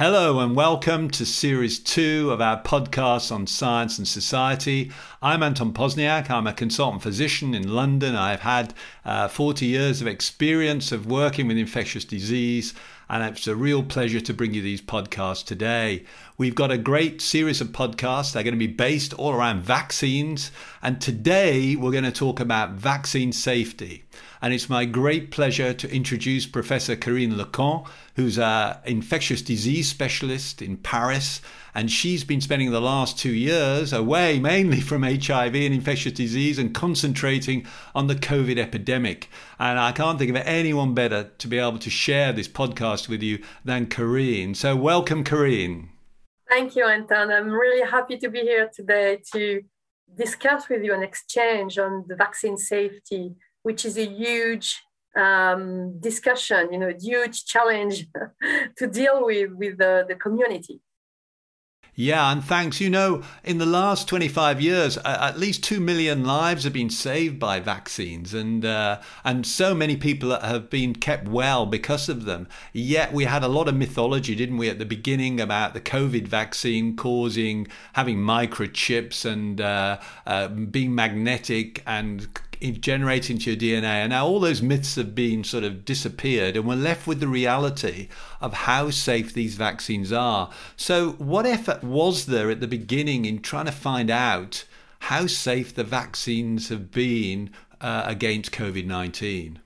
Hello and welcome to series two of our podcast on science and society. I'm Anton Pozniak. I'm a consultant physician in London. I've had uh, 40 years of experience of working with infectious disease, and it's a real pleasure to bring you these podcasts today. We've got a great series of podcasts. They're going to be based all around vaccines, and today we're going to talk about vaccine safety. And it's my great pleasure to introduce Professor Karine Lacombe, who's an infectious disease specialist in Paris. And she's been spending the last two years away mainly from HIV and infectious disease and concentrating on the COVID epidemic. And I can't think of anyone better to be able to share this podcast with you than Karine. So, welcome, Karine. Thank you, Anton. I'm really happy to be here today to discuss with you an exchange on the vaccine safety which is a huge um, discussion, you know, a huge challenge to deal with with the, the community. Yeah, and thanks. You know, in the last 25 years, at least 2 million lives have been saved by vaccines, and, uh, and so many people have been kept well because of them. Yet we had a lot of mythology, didn't we, at the beginning about the COVID vaccine causing having microchips and uh, uh, being magnetic and generate into your DNA. And now all those myths have been sort of disappeared, and we're left with the reality of how safe these vaccines are. So, what effort was there at the beginning in trying to find out how safe the vaccines have been uh, against COVID 19?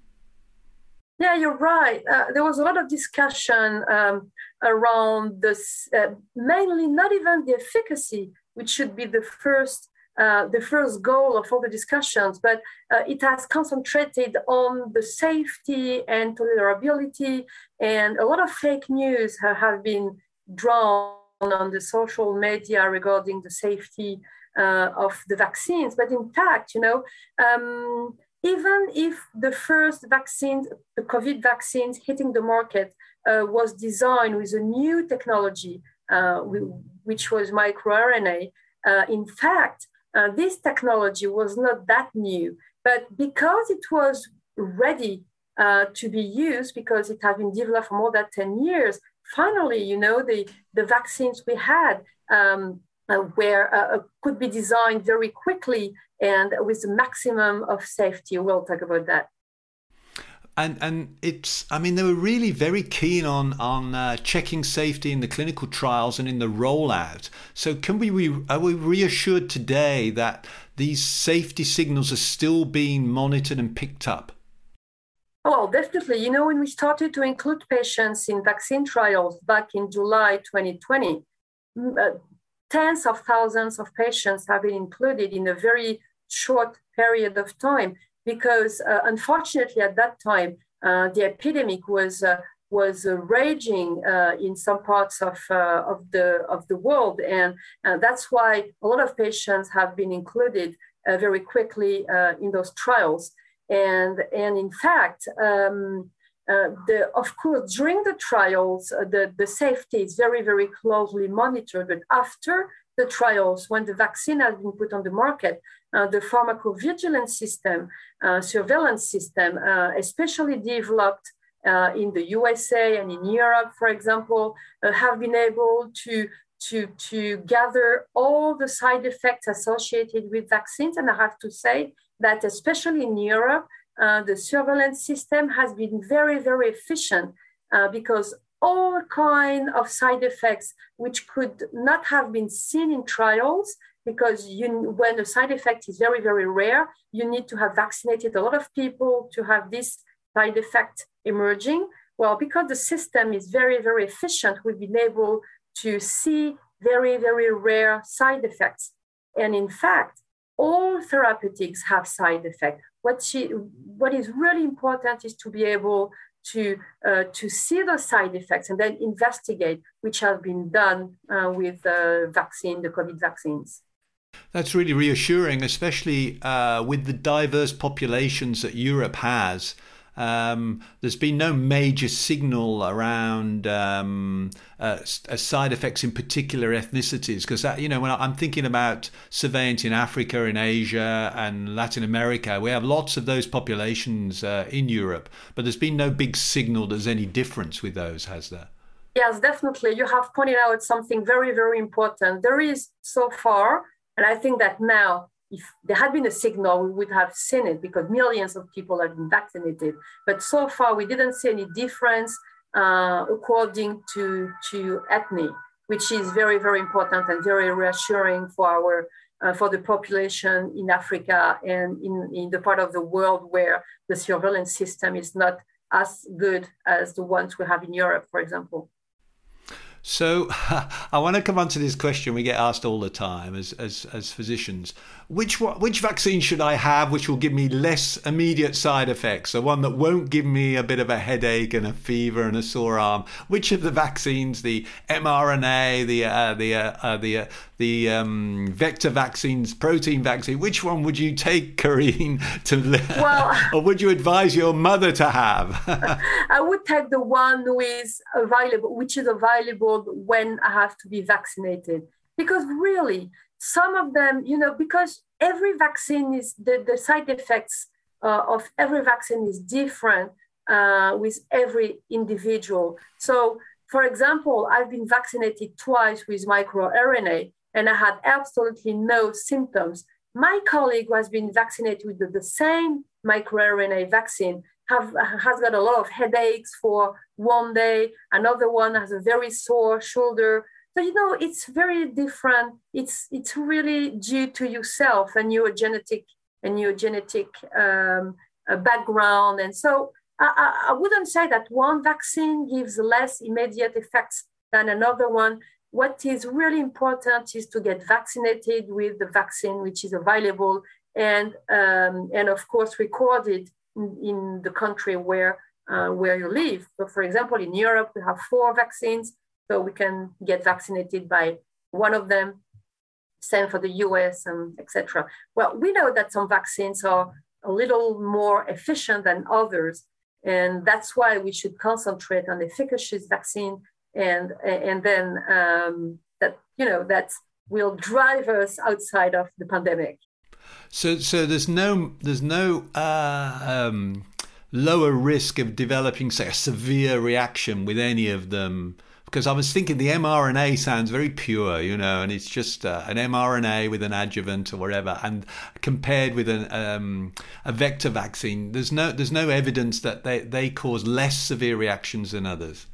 Yeah, you're right. Uh, there was a lot of discussion um, around this, uh, mainly not even the efficacy, which should be the first uh, the first goal of all the discussions, but uh, it has concentrated on the safety and tolerability, and a lot of fake news have, have been drawn on the social media regarding the safety uh, of the vaccines. But in fact, you know, um, even if the first vaccines, the COVID vaccines hitting the market, uh, was designed with a new technology, uh, which was microRNA, in fact, uh, this technology was not that new, but because it was ready uh, to be used, because it had been developed for more than 10 years, finally, you know, the, the vaccines we had um, uh, were, uh, uh, could be designed very quickly and with the maximum of safety. We'll talk about that and and it's I mean they were really very keen on on uh, checking safety in the clinical trials and in the rollout. So can we re- are we reassured today that these safety signals are still being monitored and picked up? Oh, definitely. You know, when we started to include patients in vaccine trials back in July 2020, uh, tens of thousands of patients have been included in a very short period of time because uh, unfortunately at that time uh, the epidemic was uh, was raging in some parts of of the of the world, and that's why a lot of patients have been included very quickly in those trials. And and in fact. Um, uh, the, of course, during the trials, uh, the, the safety is very, very closely monitored. But after the trials, when the vaccine has been put on the market, uh, the pharmacovigilance system, uh, surveillance system, uh, especially developed uh, in the USA and in Europe, for example, uh, have been able to, to, to gather all the side effects associated with vaccines. And I have to say that, especially in Europe, the surveillance system has been very, very efficient because all kind of side effects which could not have been seen in trials because you, when a side effect is very, very rare, you need to have vaccinated a lot of people to have this side effect emerging. Well, because the system is very, very efficient, we've been able to see very, very rare side effects. And in fact, all therapeutics have side effects. What, what is really important is to be able to, uh, to see the side effects and then investigate, which have been done uh, with the vaccine, the COVID vaccines. That's really reassuring, especially uh, with the diverse populations that Europe has. Um, there's been no major signal around um, uh, uh side effects in particular ethnicities because you know when I'm thinking about surveillance in Africa, in Asia, and Latin America, we have lots of those populations uh, in Europe, but there's been no big signal there's any difference with those, has there? Yes, definitely. You have pointed out something very, very important. There is so far, and I think that now, if there had been a signal, we would have seen it because millions of people have been vaccinated. But so far, we didn't see any difference uh, according to, to ethnic, which is very, very important and very reassuring for our uh, for the population in Africa and in, in the part of the world where the surveillance system is not as good as the ones we have in Europe, for example. So I want to come on to this question we get asked all the time as, as, as physicians. Which which vaccine should I have which will give me less immediate side effects? The one that won't give me a bit of a headache and a fever and a sore arm. Which of the vaccines, the mRNA, the uh, the uh, uh, the uh, the um, vector vaccines, protein vaccine, which one would you take, Karine, to well, or would you advise your mother to have? I would take the one who is available, which is available when I have to be vaccinated. Because really, some of them, you know, because every vaccine is the, the side effects uh, of every vaccine is different uh, with every individual. So, for example, I've been vaccinated twice with microRNA and I had absolutely no symptoms. My colleague who has been vaccinated with the same microRNA vaccine have has got a lot of headaches for one day another one has a very sore shoulder so you know it's very different. It's it's really due to yourself and your genetic and your genetic um, uh, background. And so I, I wouldn't say that one vaccine gives less immediate effects than another one. What is really important is to get vaccinated with the vaccine which is available and um, and of course recorded in, the country where uh, where you live. So, for example, in Europe, we have four vaccines, so we can get vaccinated by one of them. Same for the US and etc. Well, we know that some vaccines are a little more efficient than others, and that's why we should concentrate on efficacious vaccine, and and then um, that you know that will drive us outside of the pandemic. So, so there's no there's no uh, um, lower risk of developing, say, a severe reaction with any of them. Because I was thinking the mRNA sounds very pure, you know, and it's just uh, an mRNA with an adjuvant or whatever. And compared with an, um, a vector vaccine, there's no there's no evidence that they, they cause less severe reactions than others.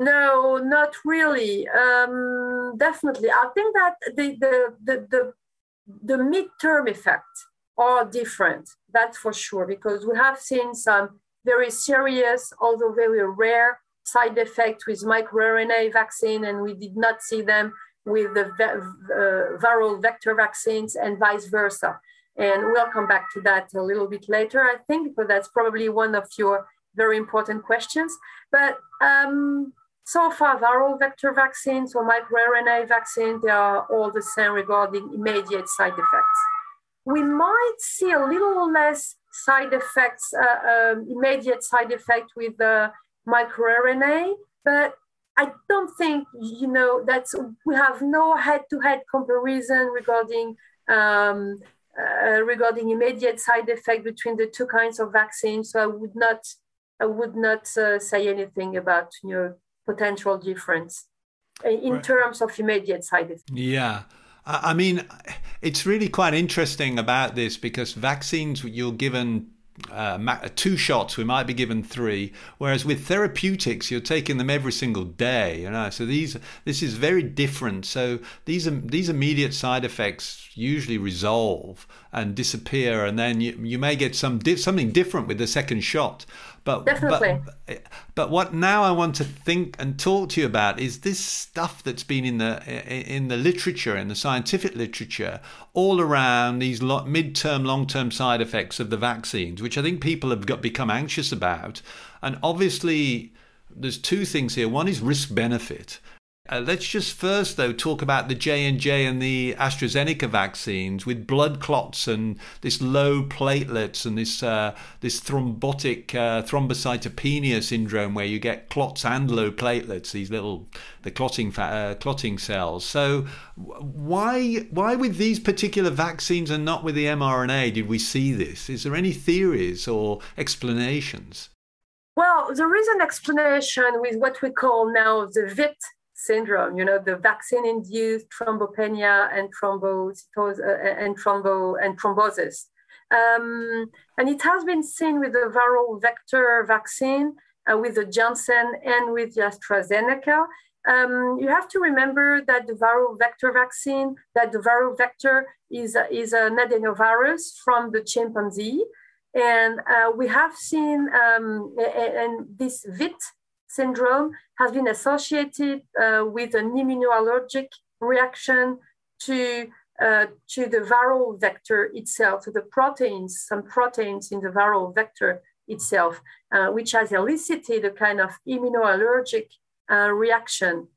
No, not really. Um, definitely, I think that the the the, the the midterm effects are different, that's for sure, because we have seen some very serious, although very rare, side effects with microRNA vaccine, and we did not see them with the uh, viral vector vaccines and vice versa. And we'll come back to that a little bit later, I think, because that's probably one of your very important questions. But um, so far, viral vector vaccines or microRNA vaccines, they are all the same regarding immediate side effects. We might see a little less side effects, uh, um, immediate side effect with the microRNA, but I don't think, you know, that's, we have no head-to-head comparison regarding um, uh, regarding immediate side effect between the two kinds of vaccines. So I would not, I would not uh, say anything about, you know, potential difference in right. terms of immediate side effects. Yeah. I mean, it's really quite interesting about this because vaccines, you're given uh, two shots, we might be given three. Whereas with therapeutics, you're taking them every single day. You know, so these this is very different. So these these immediate side effects usually resolve and disappear, and then you, you may get some di- something different with the second shot. But, Definitely. but but what now I want to think and talk to you about is this stuff that's been in the in the literature in the scientific literature all around these mid-term long-term side effects of the vaccines which I think people have got become anxious about. And obviously there's two things here. One is risk benefit uh, let's just first, though, talk about the J and J and the AstraZeneca vaccines with blood clots and this low platelets and this uh, this thrombotic uh, thrombocytopenia syndrome where you get clots and low platelets, these little the clotting fa- uh, clotting cells. So why why with these particular vaccines and not with the mRNA did we see this? Is there any theories or explanations? Well, Well, there is an explanation with what we call now the VIT syndrome, you know, the vaccine-induced thrombopenia and thrombocytosis uh, and thrombo and thrombosis. Um, and it has been seen with the viral vector vaccine, uh, with the Janssen and with the AstraZeneca. Um, you have to remember that the viral vector vaccine, that the viral vector is, is an adenovirus from the chimpanzee. And uh, we have seen, um, and this VIT syndrome has been associated uh, with an immunoallergic reaction to, uh, to the viral vector itself, to the proteins, some proteins in the viral vector itself, uh, which has elicited a kind of immunoallergic reaction.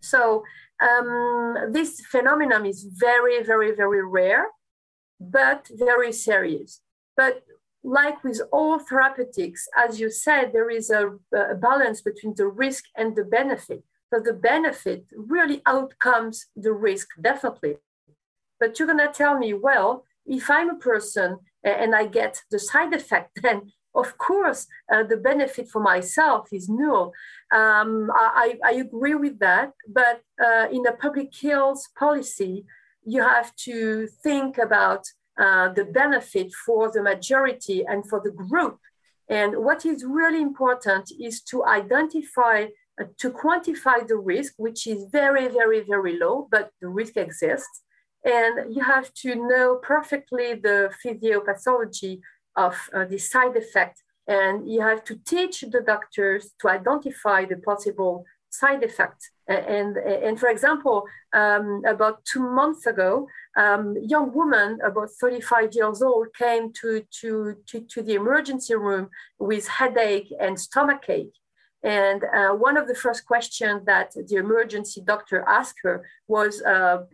So um, this phenomenon is very, very, very rare, but very serious. But like with all therapeutics, as you said, there is a, a balance between the risk and the benefit. So the benefit really outcomes the risk, definitely. But you're going to tell me, well, if I'm a person and I get the side effect, then of course uh, the benefit for myself is null. Um, I, I, agree with that. But uh, in a public health policy, you have to think about uh, the benefit for the majority and for the group. And what is really important is to identify, uh, to quantify the risk, which is very, very, very low, but the risk exists. And you have to know perfectly the physiopathology of uh, the side effect. And you have to teach the doctors to identify the possible side effects. And, and for example, um, about two months ago, um, young woman about 35 years old came to, to, to, to the emergency room with headache and stomachache. And uh, one of the first questions that the emergency doctor asked her was, uh,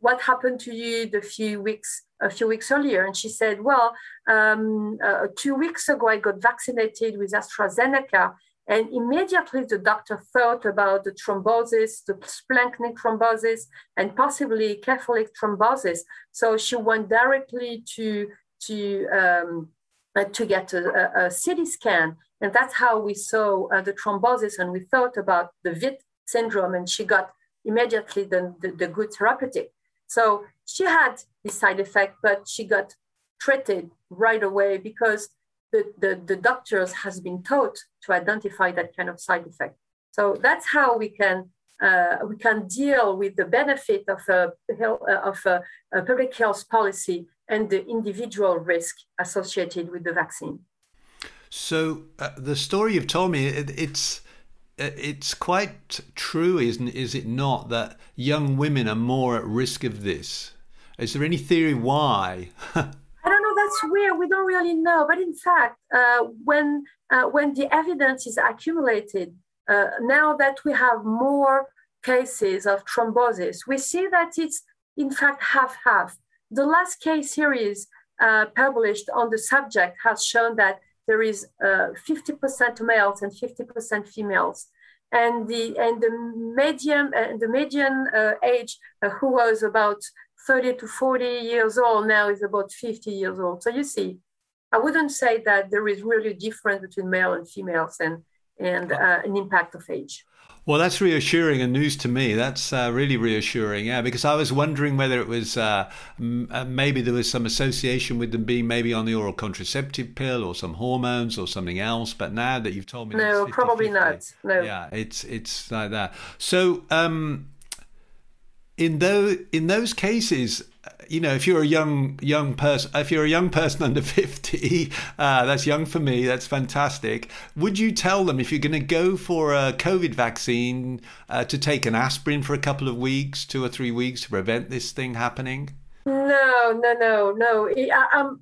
"What happened to you the few weeks a few weeks earlier?" And she said, "Well, um, uh, two weeks ago I got vaccinated with AstraZeneca, and immediately the doctor thought about the thrombosis, the splanchnic thrombosis, and possibly Catholic thrombosis. So she went directly to, to, um, uh, to get a, a, a, CT scan. And that's how we saw uh, the thrombosis. And we thought about the VIT syndrome, and she got immediately the, the, the good therapeutic. So she had this side effect, but she got treated right away because the, the, the doctors has been taught to identify that kind of side effect. So that's how we can uh, we can deal with the benefit of a, of a, a public health policy and the individual risk associated with the vaccine. So uh, the story you've told me, it, it's uh, it's quite true, isn't is it not, that young women are more at risk of this? Is there any theory why? that's weird. We don't really know. But in fact, uh, when uh, when the evidence is accumulated, uh, now that we have more cases of thrombosis, we see that it's in fact half half. The last case series uh, published on the subject has shown that there is 50% uh, males and 50% females and the and the median and the median uh, age uh, who was about 30 to 40 years old now is about 50 years old. So you see, I wouldn't say that there is really a difference between male and females and, and uh, an impact of age. Well, that's reassuring and news to me. That's uh, really reassuring, yeah, because I was wondering whether it was uh, m- uh, maybe there was some association with them being maybe on the oral contraceptive pill or some hormones or something else. But now that you've told me, no, probably not. No, yeah, it's it's like that. So, um, in those in those cases you know if you're a young young person if you're a young person under 50 uh, that's young for me that's fantastic. Would you tell them if you're going to go for a covid vaccine uh, to take an aspirin for a couple of weeks two or three weeks to prevent this thing happening? No no no no. Um,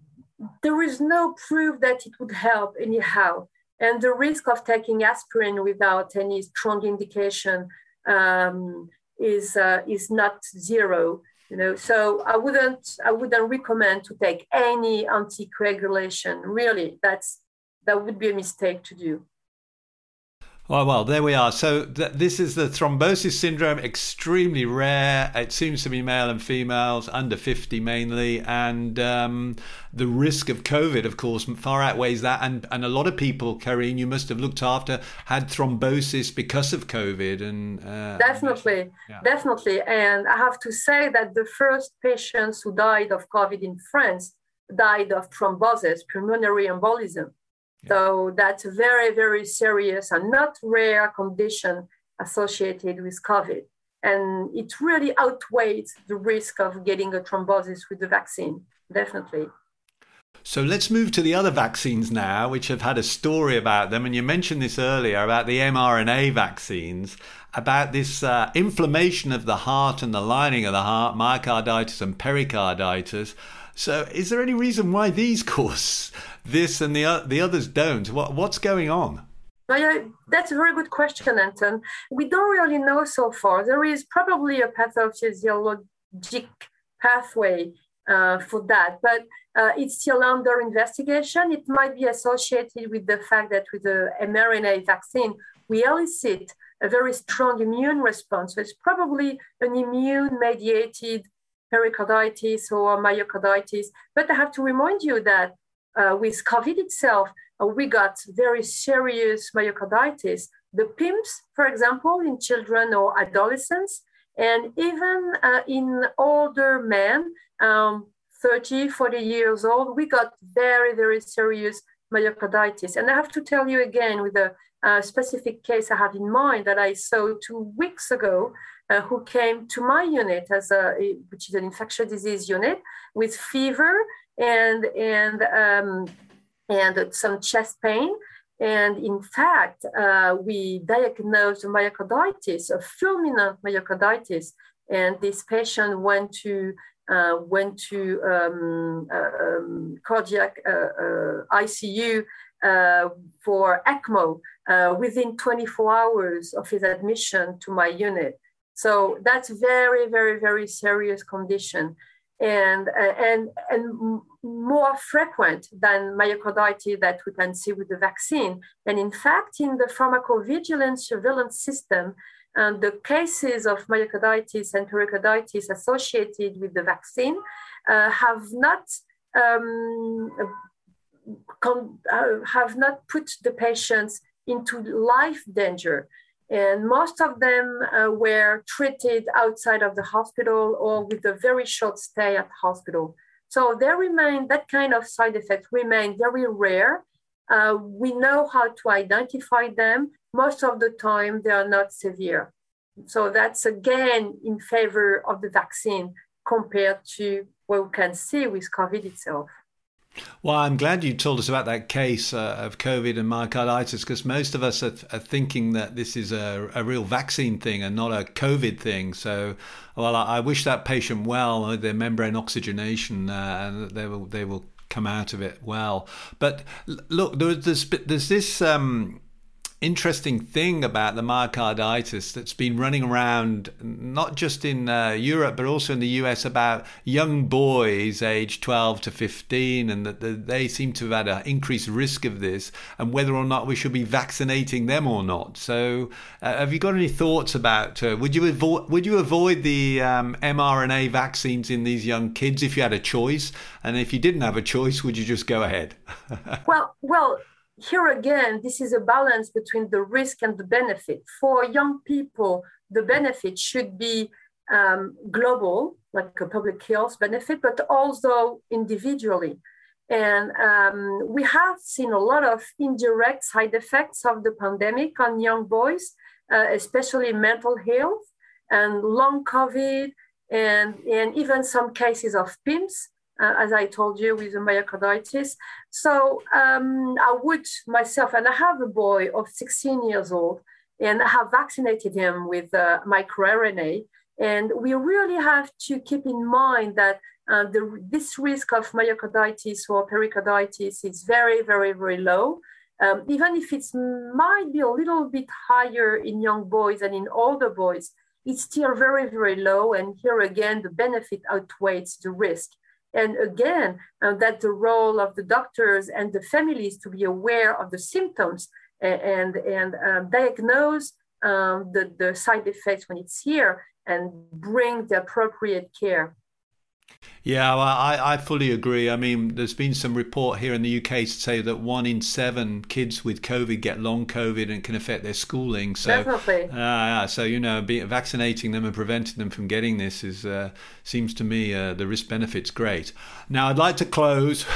there is no proof that it would help anyhow. And the risk of taking aspirin without any strong indication um, is uh, is not zero. You know, so I wouldn't I wouldn't recommend to take any anticoagulation. Really, that's that would be a mistake to do. Oh, well, there we are. So th- this is the thrombosis syndrome, extremely rare. It seems to be male and females, under 50 mainly. And um, the risk of COVID, of course, far outweighs that. And, and a lot of people, Karine, you must have looked after, had thrombosis because of COVID. And uh, Definitely, yeah. definitely. And I have to say that the first patients who died of COVID in France died of thrombosis, pulmonary embolism. So that's a very, very serious and not rare condition associated with COVID. And it really outweighs the risk of getting a thrombosis with the vaccine, definitely. So let's move to the other vaccines now, which have had a story about them. And you mentioned this earlier about the mRNA vaccines, about this uh, inflammation of the heart and the lining of the heart, myocarditis and pericarditis. So, is there any reason why these cause this and the the others don't? What what's going on? yeah, that's a very good question, Anton. We don't really know so far. There is probably a pathophysiologic pathway uh, for that, but uh, it's still under investigation. It might be associated with the fact that with the mRNA vaccine, we elicit a very strong immune response. So it's probably an immune mediated pericarditis or myocarditis. But I have to remind you that uh, with COVID itself, uh, we got very serious myocarditis. The PIMS, for example, in children or adolescents, and even uh, in older men, um, 30, 40 years old, we got very, very serious myocarditis. And I have to tell you again with a, a specific case I have in mind that I saw two weeks ago uh, who came to my unit as a, which is an infectious disease unit with fever and and um, and some chest pain. And in fact, uh, we diagnosed myocarditis, a fulminant myocarditis, and this patient went to uh, went to um, uh, um, cardiac uh, uh, ICU uh, for ECMO within 24 hours of his admission to my unit. So that's very, very, very serious condition and, uh, and, and more frequent than myocarditis that we can see with the vaccine. And in fact, in the pharmacovigilance surveillance system, the cases of myocarditis and pericarditis associated with the vaccine uh, have not um, uh, have not put the patients into life danger. And most of them uh, were treated outside of the hospital or with a very short stay at hospital. So they remain, that kind of side effects remain very rare. Uh, we know how to identify them. Most of the time, they are not severe. So that's again in favor of the vaccine compared to what we can see with COVID itself. Well, I'm glad you told us about that case uh, of COVID and myocarditis because most of us are, are, thinking that this is a, a, real vaccine thing and not a COVID thing. So, well, I, I wish that patient well with their membrane oxygenation uh, and they will they will come out of it well. But look, there's there's this. Um, interesting thing about the myocarditis that's been running around not just in uh, Europe but also in the US about young boys aged 12 to 15 and that they seem to have had an increased risk of this and whether or not we should be vaccinating them or not. So uh, have you got any thoughts about uh, would you avoid would you avoid the um, mRNA vaccines in these young kids if you had a choice and if you didn't have a choice would you just go ahead? well well here again, this is a balance between the risk and the benefit. For young people, the benefit should be um, global, like a public health benefit, but also individually. And um, we have seen a lot of indirect side effects of the pandemic on young boys, uh, especially mental health and long COVID, and, and even some cases of PIMS uh, as I told you, with the myocarditis. So um, I would myself, and I have a boy of 16 years old, and I have vaccinated him with uh, microRNA. And we really have to keep in mind that uh, the, this risk of myocarditis or pericarditis is very, very, very low. Um, even if it might be a little bit higher in young boys and in older boys, it's still very, very low. And here again, the benefit outweighs the risk. And again, uh, that the role of the doctors and the families to be aware of the symptoms and, and uh, diagnose um, the, the side effects when it's here and bring the appropriate care. Yeah, well, I, I fully agree. I mean, there's been some report here in the UK to say that one in seven kids with COVID get long COVID and can affect their schooling. So, Definitely. Uh, so you know, be, vaccinating them and preventing them from getting this is uh, seems to me uh, the risk benefit's great. Now, I'd like to close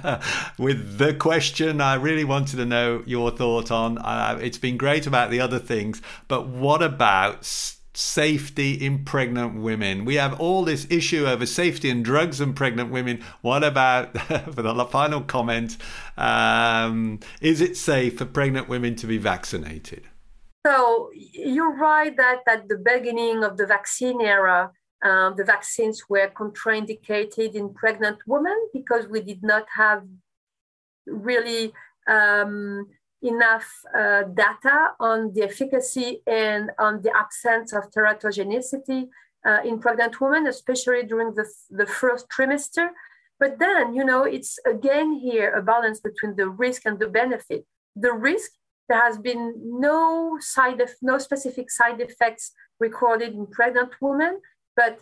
with the question I really wanted to know your thought on. Uh, it's been great about the other things, but what about safety in pregnant women. We have all this issue over safety and drugs and pregnant women. What about, for the final comment, um, is it safe for pregnant women to be vaccinated? So you're right that at the beginning of the vaccine era, um, the vaccines were contraindicated in pregnant women because we did not have really um, enough uh, data on the efficacy and on the absence of teratogenicity uh, in pregnant women, especially during the, the first trimester. But then, you know, it's again here a balance between the risk and the benefit. The risk, there has been no side of, no specific side effects recorded in pregnant women, but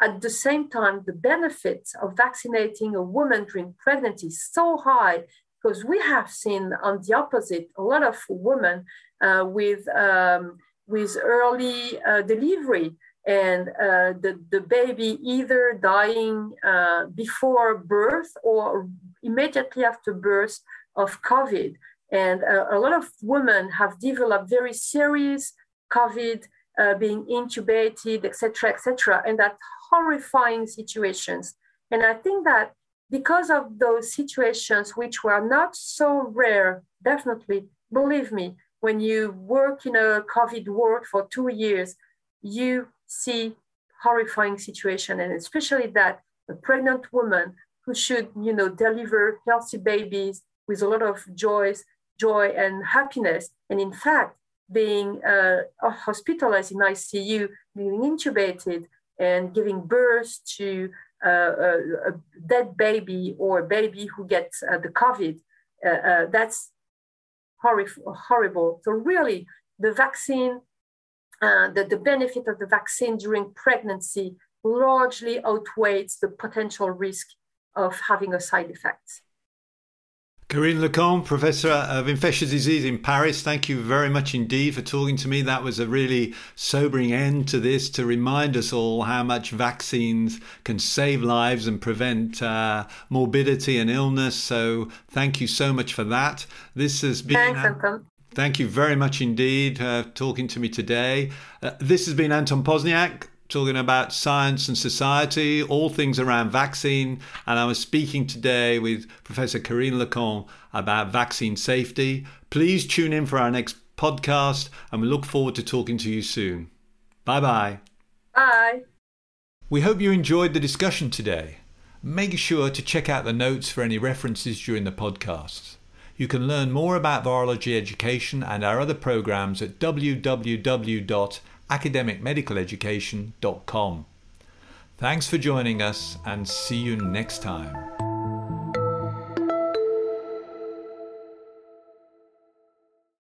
at the same time, the benefits of vaccinating a woman during pregnancy is so high because we have seen on the opposite a lot of women uh, with um, with early uh, delivery and uh, the, the baby either dying uh, before birth or immediately after birth of COVID. And uh, a lot of women have developed very serious COVID, uh, being intubated, etc., etc., and that horrifying situations. And I think that because of those situations, which were not so rare, definitely, believe me, when you work in a COVID world for two years, you see horrifying situation, and especially that a pregnant woman who should, you know, deliver healthy babies with a lot of joys, joy and happiness, and in fact, being uh, hospitalized in ICU, being intubated, and giving birth to a, dead baby or a baby who gets uh, the COVID, uh, uh, that's horrible. So really, the vaccine, the, the benefit of the vaccine during pregnancy largely outweighs the potential risk of having a side effect. Karine Lacombe, Professor of Infectious Disease in Paris, thank you very much indeed for talking to me. That was a really sobering end to this to remind us all how much vaccines can save lives and prevent uh, morbidity and illness. So, thank you so much for that. This has been. Thanks, Anton. Thank you very much indeed uh, talking to me today. Uh, this has been Anton Pozniak talking about science and society, all things around vaccine. And I was speaking today with Professor Karine Lacombe about vaccine safety. Please tune in for our next podcast, and we look forward to talking to you soon. Bye bye. Bye. We hope you enjoyed the discussion today. Make sure to check out the notes for any references during the podcasts. You can learn more about virology education and our other programs at www academicmedicaleducation.com. Thanks for joining us and see you next time.